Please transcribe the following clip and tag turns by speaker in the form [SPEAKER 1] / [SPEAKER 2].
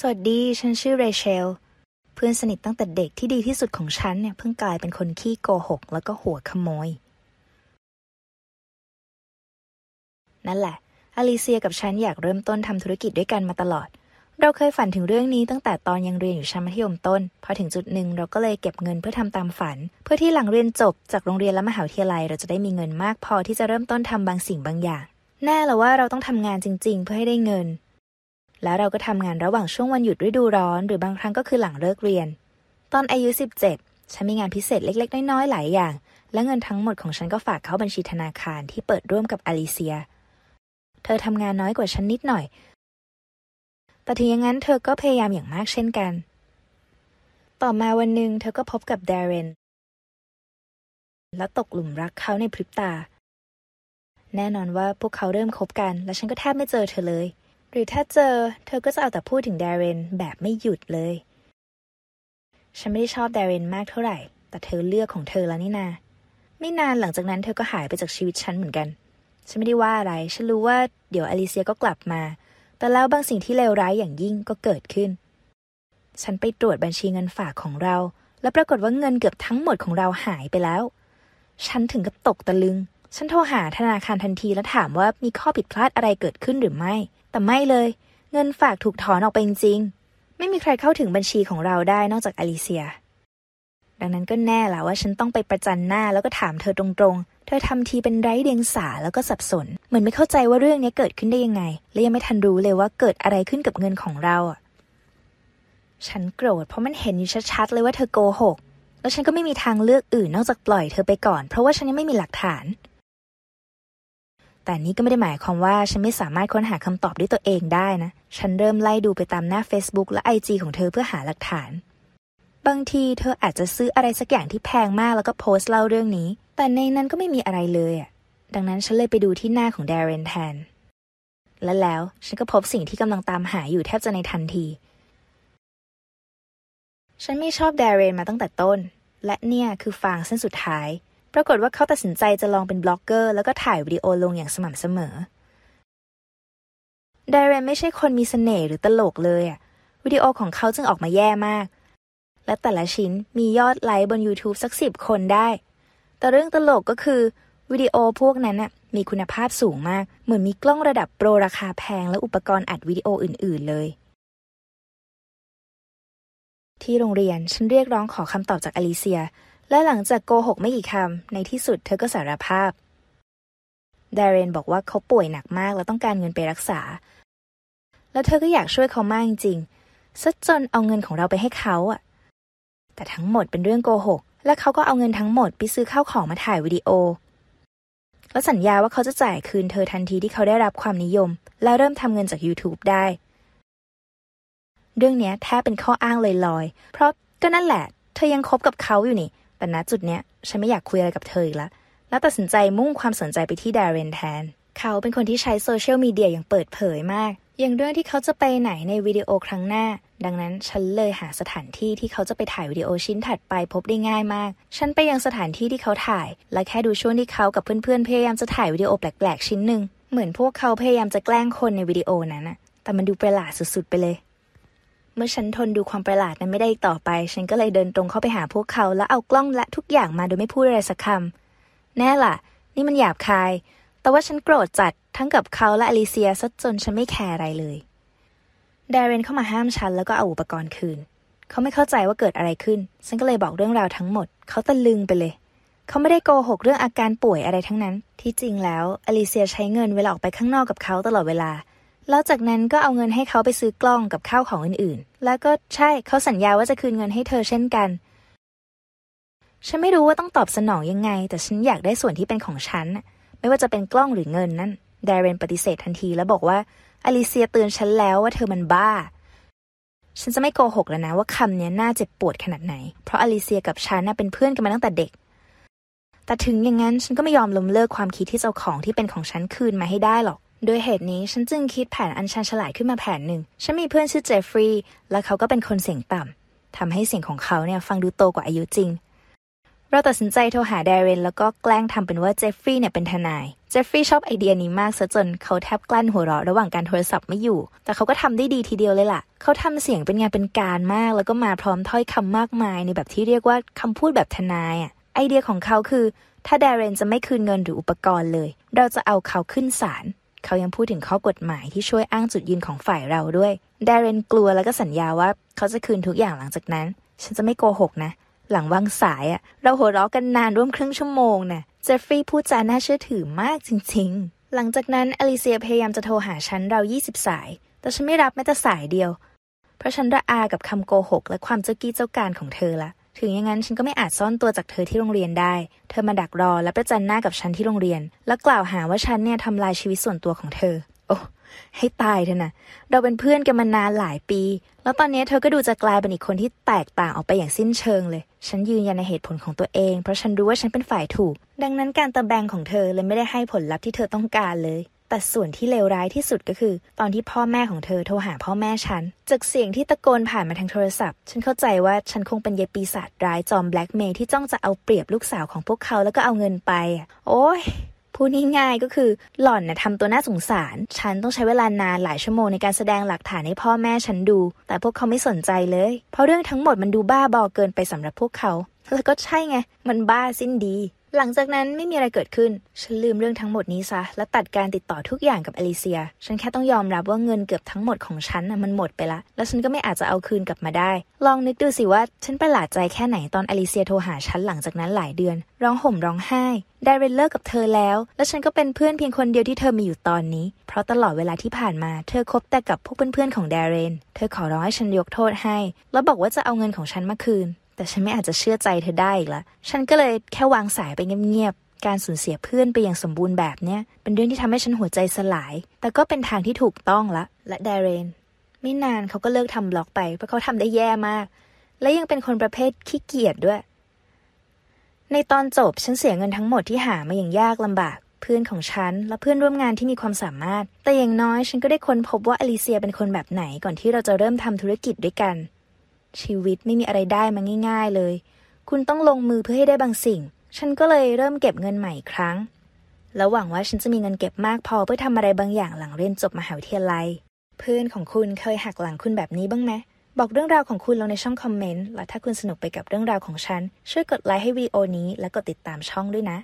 [SPEAKER 1] สวัสดี ฉันชื่อเรเชล เพื่อนสนิทตั้งแต่เด็กที่ดีที่สุดของฉันเนี่ยเพิ่งกลายเป็นคนขี้โกหก แล้วก็หัวขโมย นั่นแหละ อลิเซียกับฉันอยากเริ่มต้นทำธุรกิจด้วยกันมาตลอด เราเคยฝันถึงเรื่องนี้ตั้งแต่ตอนยังเรียนอยู่ชั้นมัธยมต้น พอถึงจุดหนึ่งเราก็เลยเก็บเงินเพื่อทำตามฝัน เพื่อที่หลังเรียนจบจากโรงเรียนและมหาวิทยาลัย เราจะได้มีเงินมากพอที่จะเริ่มต้นทำบางสิ่งบางอย่าง แน่ละว่าเราต้องทำงานจริง ๆ เพื่อให้ได้เงิน แล้วเราก็ทำงานระหว่างช่วงวันหยุดฤดูร้อน หรือบางครั้งก็คือหลังเลิกเรียน ตอนอายุ 17 ฉันมีงานพิเศษเล็ก ๆ น้อยๆหลายอย่าง และเงินทั้งหมดของฉันก็ฝากเข้าบัญชีธนาคารที่เปิดร่วมกับอลิเซีย เธอทำงานน้อยกว่าฉันนิดหน่อย แต่ถึงอย่างนั้นเธอก็พยายามอย่างมากเช่นกัน ต่อมาวันหนึ่งเธอก็พบกับเดเรนและตกหลุมรักเขาในพริบตา แน่นอนว่าพวกเขาเริ่มคบกัน และฉันก็แทบไม่เจอเธอเลย หรือถ้าเจอเธอก็จะเอาแต่พูดถึงเดเรนแบบไม่หยุดเลย ฉันไม่ได้ชอบเดเรนมากเท่าไหร่ แต่เธอเลือกของเธอแล้วนี่นา ไม่นานหลังจากนั้นเธอก็หายไปจากชีวิตฉันเหมือนกัน ฉันไม่ได้ว่าอะไร ฉันรู้ว่าเดี๋ยวอลิเซียก็กลับมา แต่แล้วบางสิ่งที่เลวร้ายอย่างยิ่งก็เกิดขึ้น ฉันไปตรวจบัญชีเงินฝากของเรา และปรากฏว่าเงินเกือบทั้งหมดของเราหายไปแล้ว ฉันถึงกับตกตะลึง ฉันโทรหาธนาคารทันทีและถามว่ามีข้อผิดพลาดอะไรเกิดขึ้นหรือไม่ แต่ไม่เลย เงินฝากถูกถอนออกไปจริงๆ ไม่มีใครเข้าถึงบัญชีของเราได้นอกจากอลิเซีย ดังนั้นก็แน่แหละว่าฉันต้องไปประจันหน้าแล้วก็ถามเธอตรงๆ เธอทำทีเป็นไร้เดียงสาแล้วก็สับสน เหมือนไม่เข้าใจว่าเรื่องนี้เกิดขึ้นได้ยังไง และยังไม่ทันรู้เลยว่าเกิดอะไรขึ้นกับเงินของเราอะฉันโกรธเพราะมันเห็นอยู่ชัดๆเลยว่าเธอโกหก แล้วฉันก็ไม่มีทางเลือกอื่นนอกจากปล่อยเธอไปก่อน เพราะว่าฉันยังไม่มีหลักฐาน แต่นี้ก็ไม่ได้หมายความว่าฉันไม่สามารถค้นหาคำตอบด้วยตัวเองได้นะ ฉันเริ่มไล่ดูไปตามหน้า Facebook และ IG ของเธอเพื่อหาหลักฐาน บางทีเธออาจจะซื้ออะไรสักอย่างที่แพงมากแล้วก็โพสต์เล่าเรื่องนี้ แต่ในนั้นก็ไม่มีอะไรเลยอะ ดังนั้นฉันเลยไปดูที่หน้าของเดเรนแทน และแล้วฉันก็พบสิ่งที่กำลังตามหาอยู่แทบจะในทันที ฉันไม่ชอบเดเรนมาตั้งแต่ต้น และเนี่ยคือฟางเส้นสุดท้าย ปรากฏว่าเขาตัดสินใจจะลองเป็นบล็อกเกอร์ แล้วก็ถ่ายวิดีโอลงอย่างสม่ำเสมอเดเรนไม่ใช่คนมีเสน่ห์หรือตลกเลยอะวิดีโอของเขาจึงออกมาแย่มาก และแต่ละชิ้นมียอดไลค์บน YouTube สักสิบคนได้ แต่เรื่องตลกก็คือ วิดีโอพวกนั้นน่ะมีคุณภาพสูงมาก เหมือนมีกล้องระดับโปรราคาแพงและอุปกรณ์อัดวิดีโออื่น ๆ เลย ที่โรงเรียนฉันเรียกร้องขอคำตอบจากอลิเซีย และหลังจากโกหกไม่กี่คำในที่สุดเธอก็สารภาพดาเรนบอกว่าเขาป่วยหนักมาก และต้องการเงินไปรักษา แล้วเธอก็อยากช่วยเขามากจริงๆซะจนเอาเงินของเราไปให้เขาอะแต่ทั้งหมดเป็นเรื่องโกหก และเขาก็เอาเงินทั้งหมดไปซื้อข้าวของมาถ่ายวิดีโอ และสัญญาว่าเขาจะจ่ายคืนเธอทันทีที่เขาได้รับความนิยม และเริ่มทำเงินจาก YouTube ได้ เรื่องนี้แทบเป็นข้ออ้างลอยๆ เพราะก็นั่นแหละ เธอยังคบกับเขาอยู่นี่ แต่ณจุดเนี้ยฉันไม่อยากคุยอะไรกับเธออีกแล้วแล้วตัดสินใจมุ่งความสนใจไปที่ดาเรนแทน เขาเป็นคนที่ใช้โซเชียลมีเดียอย่างเปิดเผยมาก อย่างเรื่องที่เขาจะไปไหนในวิดีโอครั้งหน้า ดังนั้นฉันเลยหาสถานที่ที่เขาจะไปถ่ายวิดีโอชิ้นถัดไปพบได้ง่ายมาก ฉันไปยังสถานที่ที่เขาถ่าย และแค่ดูช่วงที่เขากับเพื่อนๆพยายามจะถ่ายวิดีโอแปลกๆชิ้นหนึ่งเหมือนพวกเขาพยายามจะแกล้งคนในวิดีโอนั้นนะแต่มันดูประหลาดสุดๆไปเลย เมื่อฉันทนดูความประหลาดนั้นไม่ได้อีกต่อไป ฉันก็เลยเดินตรงเข้าไปหาพวกเขา แล้วเอากล้องและทุกอย่างมาโดยไม่พูดอะไรสักคำแน่ล่ะ นี่มันหยาบคาย แต่ว่าฉันโกรธจัดทั้งกับเขาและอลิเซียซะจนฉันไม่แคร์อะไรเลยดเรนเข้ามาห้ามฉันแล้วก็เอาอุปกรณ์คืน เขาไม่เข้าใจว่าเกิดอะไรขึ้น ฉันก็เลยบอกเรื่องราวทั้งหมด เขาตะลึงไปเลย เขาไม่ได้โกหกเรื่องอาการป่วยอะไรทั้งนั้น ที่จริงแล้วอลิเซียใช้เงินเวลาออกไปข้างนอกกับเขาตลอดเวลา แล้วจากนั้นก็เอาเงินให้เขาไปซื้อกล้องกับข้าวของอื่นๆ แล้วก็ใช่เขาสัญญาว่าจะคืนเงินให้เธอเช่นกัน ฉันไม่รู้ว่าต้องตอบสนองยังไง แต่ฉันอยากได้ส่วนที่เป็นของฉัน ไม่ว่าจะเป็นกล้องหรือเงินนั่นดาเรนปฏิเสธทันทีแล้วบอกว่าอลิเซียเตือนฉันแล้วว่าเธอมันบ้า ฉันจะไม่โกหกแล้วนะว่าคำนี้น่าเจ็บปวดขนาดไหน เพราะอลิเซียกับฉันน่ะเป็นเพื่อนกันมาตั้งแต่เด็ก แต่ถึงอย่างนั้นฉันก็ไม่ยอมล้มเลิกความคิดที่เจ้าของที่เป็นของฉันคืนมาให้ได้หรอก โดยเหตุนี้ฉันจึงคิดแผนอันชันฉลาดขึ้นมาแผนหนึ่ง ฉันมีเพื่อนชื่อเจฟฟรีย์และเขาก็เป็นคนเสียงต่ำทำให้เสียงของเขาเนี่ยฟังดูโตกว่าอายุจริง เราตัดสินใจโทรหาแดเรนแล้วก็แกล้งทำเป็นว่าเจฟฟรีย์เนี่ยเป็นทนาย เจฟฟรีย์ชอบไอเดียนี้มากซะจนเขาแทบกลั้นหัวเราะระหว่างการโทรศัพท์ไม่อยู่ แต่เขาก็ทำได้ดีทีเดียวเลยล่ะ เขาทำเสียงเป็นงานเป็นการมาก แล้วก็มาพร้อมถ้อยคำมากมาย ในแบบที่เรียกว่าคำพูดแบบทนายอะไอเดียของเขาคือ ถ้าแดเรนจะไม่คืนเงินหรืออุปกรณ์เลย เราจะเอาเขาขึ้นศาล เขายังพูดถึงข้อกฎหมายที่ช่วยอ้างจุดยืนของฝ่ายเราด้วยดเรนกลัวแล้วก็สัญญาว่าเขาจะคืนทุกอย่างหลังจากนั้น ฉันจะไม่โกหกนะ หลังวางสายอะเราหัวเราะกันนานร่วมครึ่งชั่วโมงน่ะเจฟฟรีย์พูดจาน่าเชื่อถือมากจริง ๆ หลังจากนั้นอลิเซียพยายามจะโทรหาฉันเรา 20 สาย แต่ฉันไม่รับแม้แต่สายเดียว เพราะฉันระอากับคำโกหกและความเจ้ากี้เจ้าการของเธอละ ถึงอย่างนั้นฉันก็ไม่อาจซ่อนตัวจากเธอที่โรงเรียนได้ เธอมาดักรอและประจันหน้ากับฉันที่โรงเรียน แล้วกล่าวหาว่าฉันเนี่ยทำลายชีวิตส่วนตัวของเธอ โอ้ให้ตายเถอะนะ เราเป็นเพื่อนกันมานานหลายปี แล้วตอนนี้เธอก็ดูจะกลายเป็นอีกคนที่แตกต่างออกไปอย่างสิ้นเชิงเลย ฉันยืนยันในเหตุผลของตัวเอง เพราะฉันรู้ว่าฉันเป็นฝ่ายถูก ดังนั้นการตะแบงของเธอเลยไม่ได้ให้ผลลัพธ์ที่เธอต้องการเลย แต่ส่วนที่เลวร้ายที่สุดก็คือ ตอนที่พ่อแม่ของเธอโทรหาพ่อแม่ฉัน จากเสียงที่ตะโกนผ่านมาทางโทรศัพท์ ฉันเข้าใจว่าฉันคงเป็นเยายปีศาจร้ายจอมแบล็กเมย์ที่จ้องจะเอาเปรียบลูกสาวของพวกเขาแล้วก็เอาเงินไปอะโอ้ยพูดง่ายๆก็คือหล่อนน่ะทำตัวน่าสงสาร ฉันต้องใช้เวลานานหลายชั่วโมงในการแสดงหลักฐานให้พ่อแม่ฉันดู แต่พวกเขาไม่สนใจเลย เพราะเรื่องทั้งหมดมันดูบ้าบอเกินไปสำหรับพวกเขา แล้วก็ใช่ไง มันบ้าสิ้นดี หลังจากนั้นไม่มีอะไรเกิดขึ้น ฉันลืมเรื่องทั้งหมดนี้ซะ และตัดการติดต่อทุกอย่างกับอลิเซีย ฉันแค่ต้องยอมรับว่าเงินเกือบทั้งหมดของฉันน่ะมันหมดไปละ แล้วฉันก็ไม่อาจจะเอาคืนกลับมาได้ ลองนึกดูสิว่าฉันประหลาดใจแค่ไหนตอนอลิเซียโทรหาฉันหลังจากนั้นหลายเดือน ร้องห่มร้องไห้เดเรนเลิกกับเธอแล้ว และฉันก็เป็นเพื่อนเพียงคนเดียวที่เธอมีอยู่ตอนนี้ เพราะตลอดเวลาที่ผ่านมา เธอคบแต่กับพวกเพื่อนๆของเดเรน เธอขอร้องให้ฉันยกโทษให้ แล้วบอกว่าจะเอาเงินของฉันมาคืน แต่ฉันไม่อาจจะเชื่อใจเธอได้อีกละฉันก็เลยแค่วางสายไปเงียบๆ การสูญเสียเพื่อนไปอย่างสมบูรณ์แบบเนี้ยเป็นเรื่องที่ทำให้ฉันหัวใจสลาย แต่ก็เป็นทางที่ถูกต้องละ และดเรน ไม่นานเขาก็เลิกทำบล็อกไปเพราะเขาทำได้แย่มาก และยังเป็นคนประเภทขี้เกียจด้วย ในตอนจบฉันเสียเงินทั้งหมดที่หามาอย่างยากลำบากเพื่อนของฉัน และเพื่อนร่วมงานที่มีความสามารถ แต่อย่างน้อยฉันก็ได้ค้นพบว่าอลิเซียเป็นคนแบบไหนก่อนที่เราจะเริ่มทำธุรกิจด้วยกัน ชีวิตไม่มีอะไรได้มาง่าย ๆเลย คุณต้องลงมือเพื่อให้ได้บางสิ่ง ฉันก็เลยเริ่มเก็บเงินใหม่อีกครั้ง แล้วหวังว่าฉันจะมีเงินเก็บมากพอเพื่อทำอะไรบางอย่างหลังเรียนจบมหาวิทยาลัย เพื่อนของคุณเคยหักหลังคุณแบบนี้บ้างไหมบอกเรื่องราวของคุณลงในช่องคอมเมนต์ และถ้าคุณสนุกไปกับเรื่องราวของฉัน ช่วยกดไลค์ให้วิดีโอนี้และกดติดตามช่องด้วยนะ